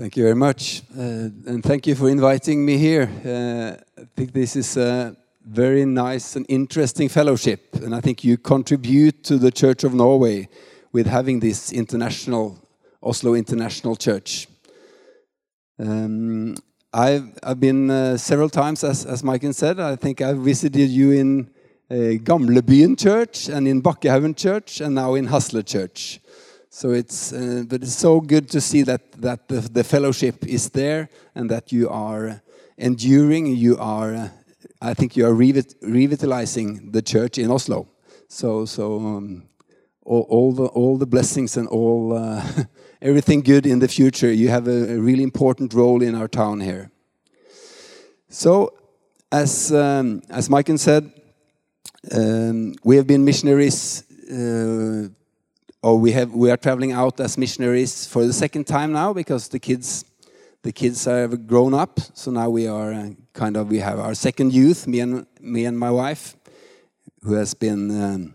Thank you very much. Uh, and thank you for inviting me here. Uh, I think this is a very nice and interesting fellowship. And I think you contribute to the Church of Norway with having this international, Oslo International Church. Um, I've, I've been uh, several times, as, as Maiken said. I think I've visited you in uh, Gamlebyen Church and in Bakkehaugen Church and now in Hasle Church. So it's, uh, but it's so good to see that, that the, the fellowship is there and that you are enduring, you are, uh, I think you are revit revitalizing the church in Oslo. So, so um, all, all, the, all the blessings and all, uh, everything good in the future. You have a, a, really important role in our town here. So, as, um, as Maiken said, um, we have been missionaries uh, or we have we are traveling out as missionaries for the second time now because the kids the kids have grown up. So now we are uh, kind of we have our second youth me and me and my wife who has been um,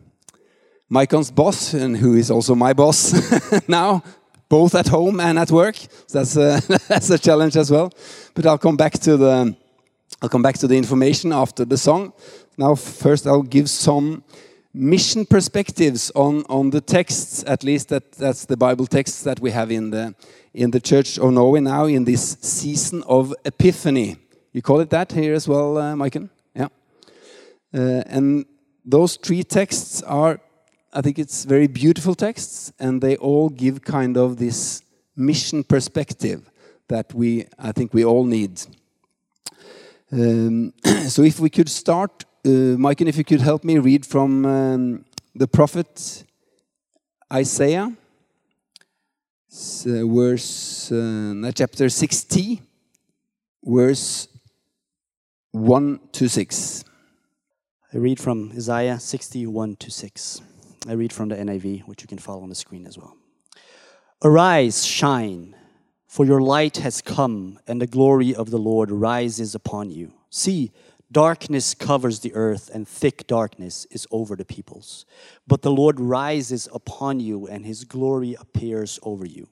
Maiken's boss and who is also my boss now both at home and at work. So that's a, that's a challenge as well. But I'll come back to the I'll come back to the information after the song. Now first I'll give some mission perspectives on, on the texts, at least that, that's the Bible texts that we have in the, in the Church of Norway now in this season of Epiphany. You call it that here as well, uh, Maiken? Yeah. Uh, and those three texts are, I think it's very beautiful texts, and they all give kind of this mission perspective that we, I think we all need. Um, so if we could start uh, Maiken, if you could help me read from um, the prophet Isaiah, so verse uh, chapter 60, verse 1 to 6. I read from Isaiah 61 to 6. I read from the NIV, which you can follow on the screen as well. Arise, shine, for your light has come, and the glory of the Lord rises upon you. See, Darkness covers the earth, and thick darkness is over the peoples. But the Lord rises upon you, and his glory appears over you.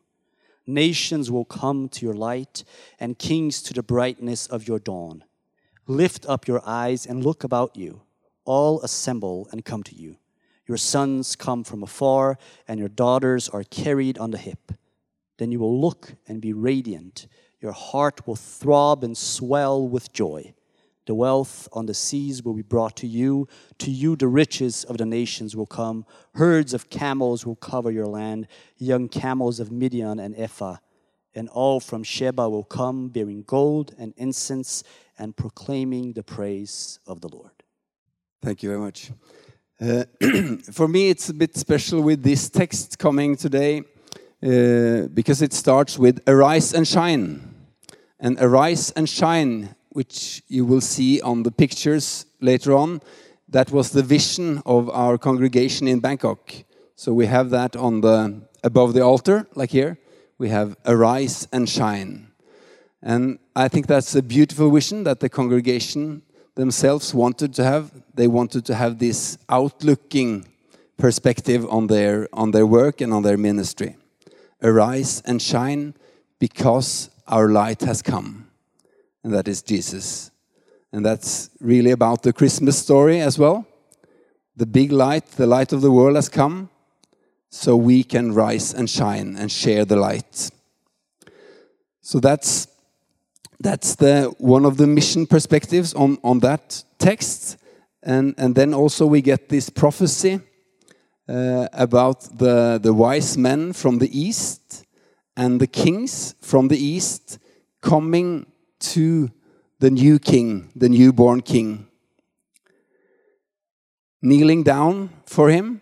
Nations will come to your light, and kings to the brightness of your dawn. Lift up your eyes and look about you. All assemble and come to you. Your sons come from afar, and your daughters are carried on the hip. Then you will look and be radiant. Your heart will throb and swell with joy. The wealth on the seas will be brought to you. To you, the riches of the nations will come. Herds of camels will cover your land, young camels of Midian and Ephah. And all from Sheba will come, bearing gold and incense and proclaiming the praise of the Lord. Thank you very much. Uh, for me, it's a bit special with this text coming today uh, because it starts with Arise and shine. And arise and shine which you will see on the pictures later on, that was the vision of our congregation in Bangkok. So we have that on the above the altar, like here. We have arise and shine. And I think that's a beautiful vision that the congregation themselves wanted to have. They wanted to have this outlooking perspective on their on their work and on their ministry. Arise and shine because our light has come and that is Jesus. And that's really about the Christmas story as well. The big light, the light of the world has come, so we can rise and shine and share the light. So that's that's the one of the mission perspectives on, on that text. And, and then also we get this prophecy uh, about the, the wise men from the east and the kings from the east coming to the new king, the newborn king. Kneeling down for him,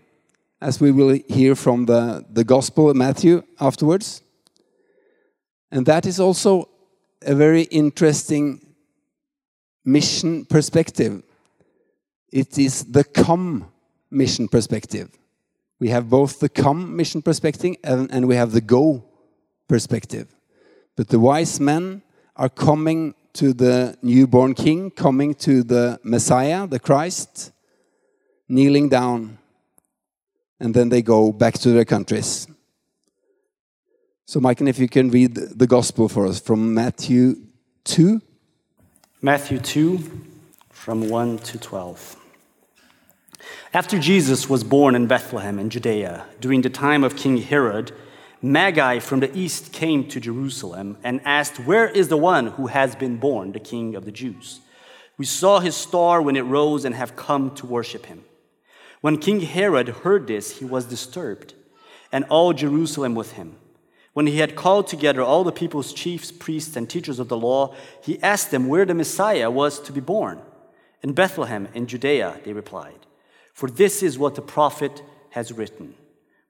as we will hear from the, the Gospel of Matthew afterwards. And that is also a very interesting mission perspective. It is the come mission perspective. We have both the come mission perspective and, and we have the go perspective. But the wise men are coming to the newborn king, coming to the Messiah, the Christ, kneeling down, and then they go back to their countries. So, Michael, if you can read the gospel for us from Matthew 2. Matthew 2, from 1 to 12. After Jesus was born in Bethlehem in Judea, during the time of King Herod, Magi from the east came to Jerusalem and asked, Where is the one who has been born, the King of the Jews? We saw his star when it rose and have come to worship him. When King Herod heard this, he was disturbed, and all Jerusalem with him. When he had called together all the people's chiefs, priests, and teachers of the law, he asked them where the Messiah was to be born. In Bethlehem, in Judea, they replied. For this is what the prophet has written.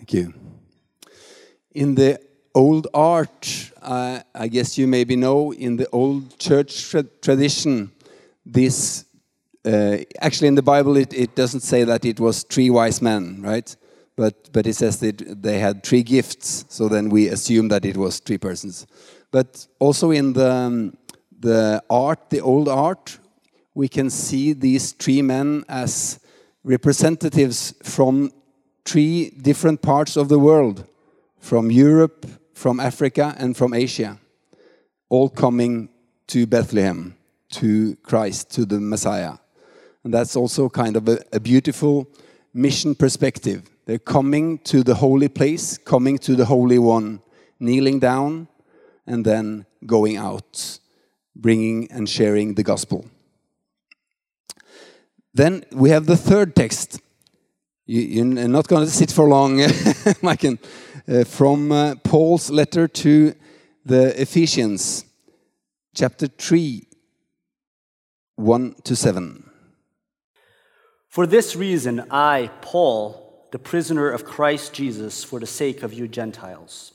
Thank you. In the old art, uh, I guess you maybe know, in the old church tra tradition, this uh, actually in the Bible it, it doesn't say that it was three wise men, right? But but it says that they had three gifts, so then we assume that it was three persons. But also in the um, the art, the old art, we can see these three men as representatives from three different parts of the world from Europe, from Africa, and from Asia, all coming to Bethlehem, to Christ, to the Messiah. And that's also kind of a, a beautiful mission perspective. They're coming to the holy place, coming to the Holy One, kneeling down, and then going out, bringing and sharing the gospel. Then we have the third text. You, are not going to sit for long, Maiken. Uh, from uh, Paul's letter to the Ephesians, chapter 3, 1 to 7. For this reason, I, Paul, the prisoner of Christ Jesus, for the sake of you Gentiles.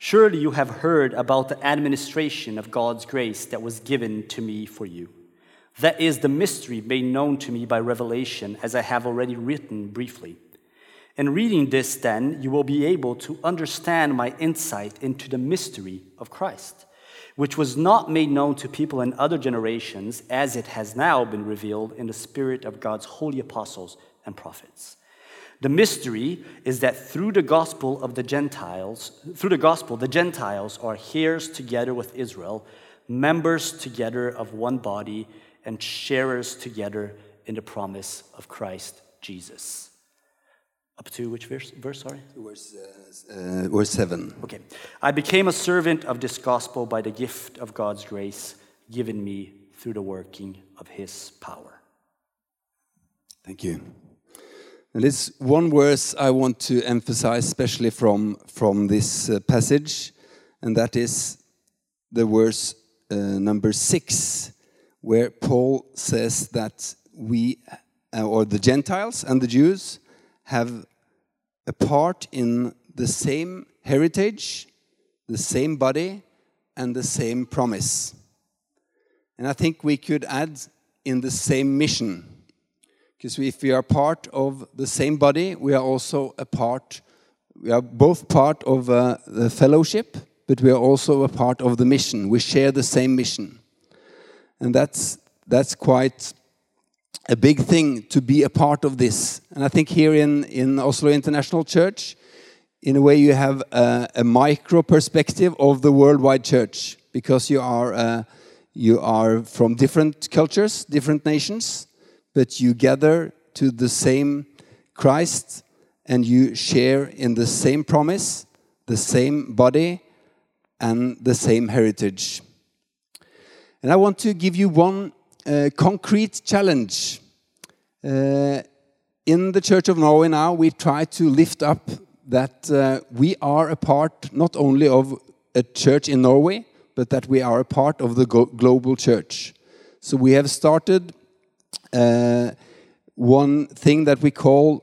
Surely you have heard about the administration of God's grace that was given to me for you. That is the mystery made known to me by revelation, as I have already written briefly. In reading this, then, you will be able to understand my insight into the mystery of Christ, which was not made known to people in other generations, as it has now been revealed in the spirit of God's holy apostles and prophets. The mystery is that through the gospel of the Gentiles, through the gospel, the Gentiles are heirs together with Israel, members together of one body and sharers together in the promise of Christ Jesus. Up to which verse? verse sorry? Verse, uh, uh, verse 7. Okay. I became a servant of this gospel by the gift of God's grace given me through the working of his power. Thank you. And there's one verse I want to emphasize, especially from, from this uh, passage, and that is the verse uh, number 6 where Paul says that we, uh, or the Gentiles and the Jews, have a part in the same heritage, the same body, and the same promise. And I think we could add in the same mission. Because if we are part of the same body, we are also a part, we are both part of uh, the fellowship, but we are also a part of the mission. We share the same mission and that's that's quite a big thing to be a part of this. And I think here in in Oslo International Church, in a way, you have a, a micro perspective of the worldwide church because you are uh, you are from different cultures, different nations, but you gather to the same Christ and you share in the same promise, the same body, and the same heritage. And I want to give you one uh, concrete challenge. Uh, in the Church of Norway now, we try to lift up that uh, we are a part not only of a church in Norway, but that we are a part of the global church. So we have started uh, one thing that we call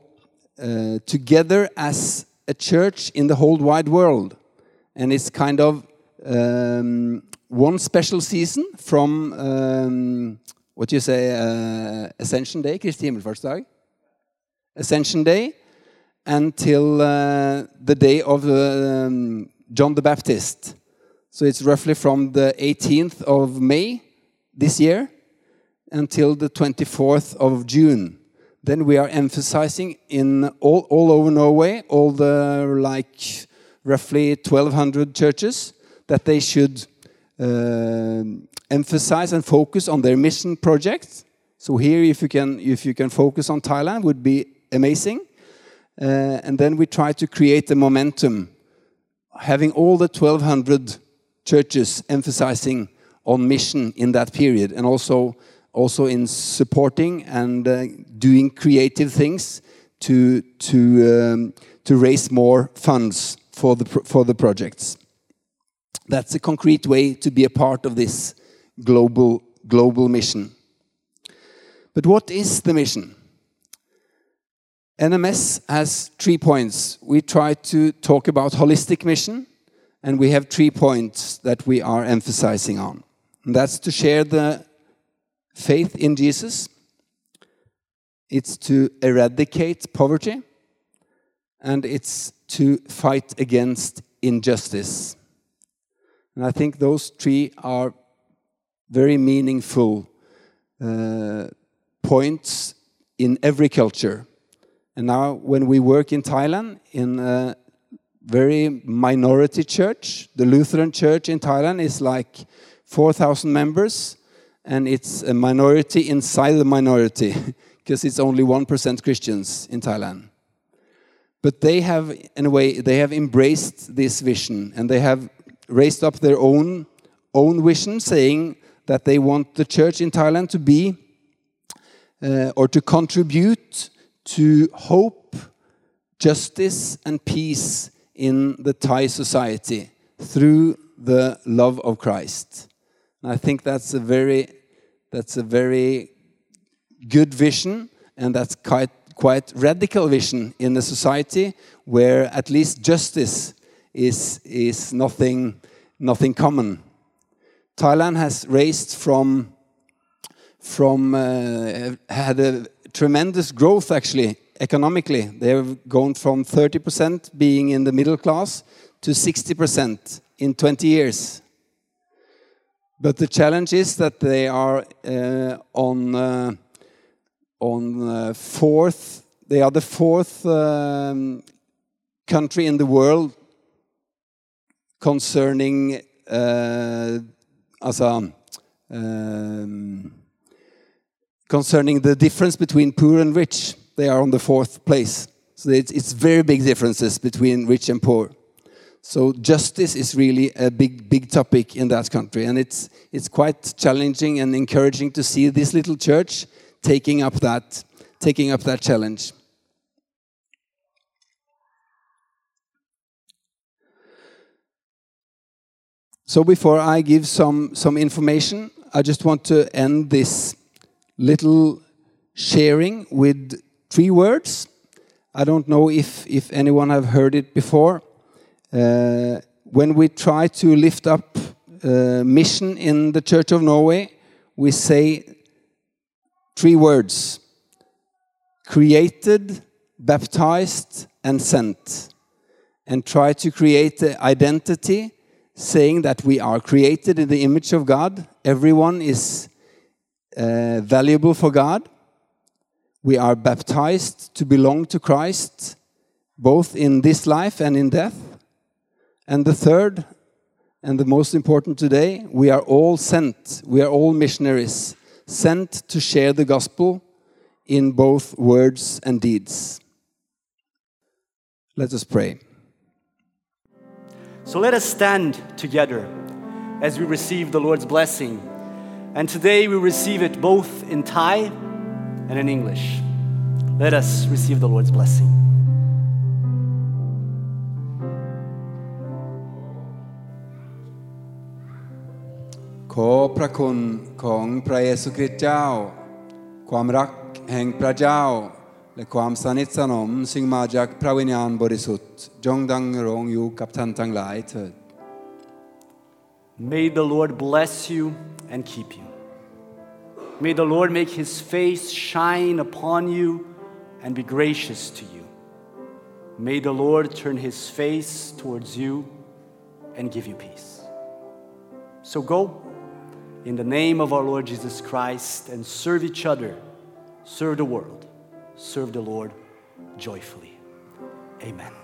uh, Together as a Church in the Whole Wide World. And it's kind of um, one special season from, um, what do you say, uh, Ascension Day, Kristi Himmelfartsdag? Ascension Day until uh, the day of um, John the Baptist. So it's roughly from the 18th of May this year until the 24th of June. Then we are emphasizing in all, all over Norway, all the like roughly 1,200 churches, that they should uh, emphasize and focus on their mission projects. So here, if you can, if you can focus on Thailand, would be amazing. Uh, and then we try to create the momentum, having all the 1,200 churches emphasizing on mission in that period, and also also in supporting and uh, doing creative things to to um, to raise more funds for the for the projects. That's a concrete way to be a part of this global global mission. But what is the mission? NMS has three points. We try to talk about holistic mission, and we have three points that we are emphasizing on. And that's to share the faith in Jesus, it's to eradicate poverty, and it's to fight against injustice. And I think those three are very meaningful uh, points in every culture. And now, when we work in Thailand, in a very minority church, the Lutheran church in Thailand is like 4,000 members, and it's a minority inside the minority because it's only 1% Christians in Thailand. But they have, in a way, they have embraced this vision and they have raised up their own, own vision, saying that they want the church in Thailand to be uh, or to contribute to hope, justice, and peace in the Thai society through the love of Christ. I think that's a very that's a very good vision, and that's quite quite radical vision in a society where at least justice is is nothing nothing common. Thailand has raised from from uh, had a tremendous growth actually economically. They have gone from 30% being in the middle class to 60% in 20 years. But the challenge is that they are uh, on uh, on uh, fourth. They are the fourth um, country in the world concerning uh, also, um, concerning the difference between poor and rich. They are on the fourth place. So it's, it's very big differences between rich and poor. So justice is really a big, big topic in that country, and it's it's quite challenging and encouraging to see this little church taking up that taking up that challenge. So before I give some some information, I just want to end this little sharing with three words. I don't know if if anyone have heard it before. Uh, when we try to lift up uh, mission in the Church of Norway, we say three words created, baptized, and sent. And try to create the identity saying that we are created in the image of God. Everyone is uh, valuable for God. We are baptized to belong to Christ, both in this life and in death. And the third, and the most important today, we are all sent. We are all missionaries, sent to share the gospel in both words and deeds. Let us pray. So let us stand together as we receive the Lord's blessing. And today we receive it both in Thai and in English. Let us receive the Lord's blessing bodhisut rong yu lai May the Lord bless you and keep you. May the Lord make his face shine upon you and be gracious to you. May the Lord turn his face towards you and give you peace. So go in the name of our Lord Jesus Christ and serve each other, serve the world serve the Lord joyfully. Amen.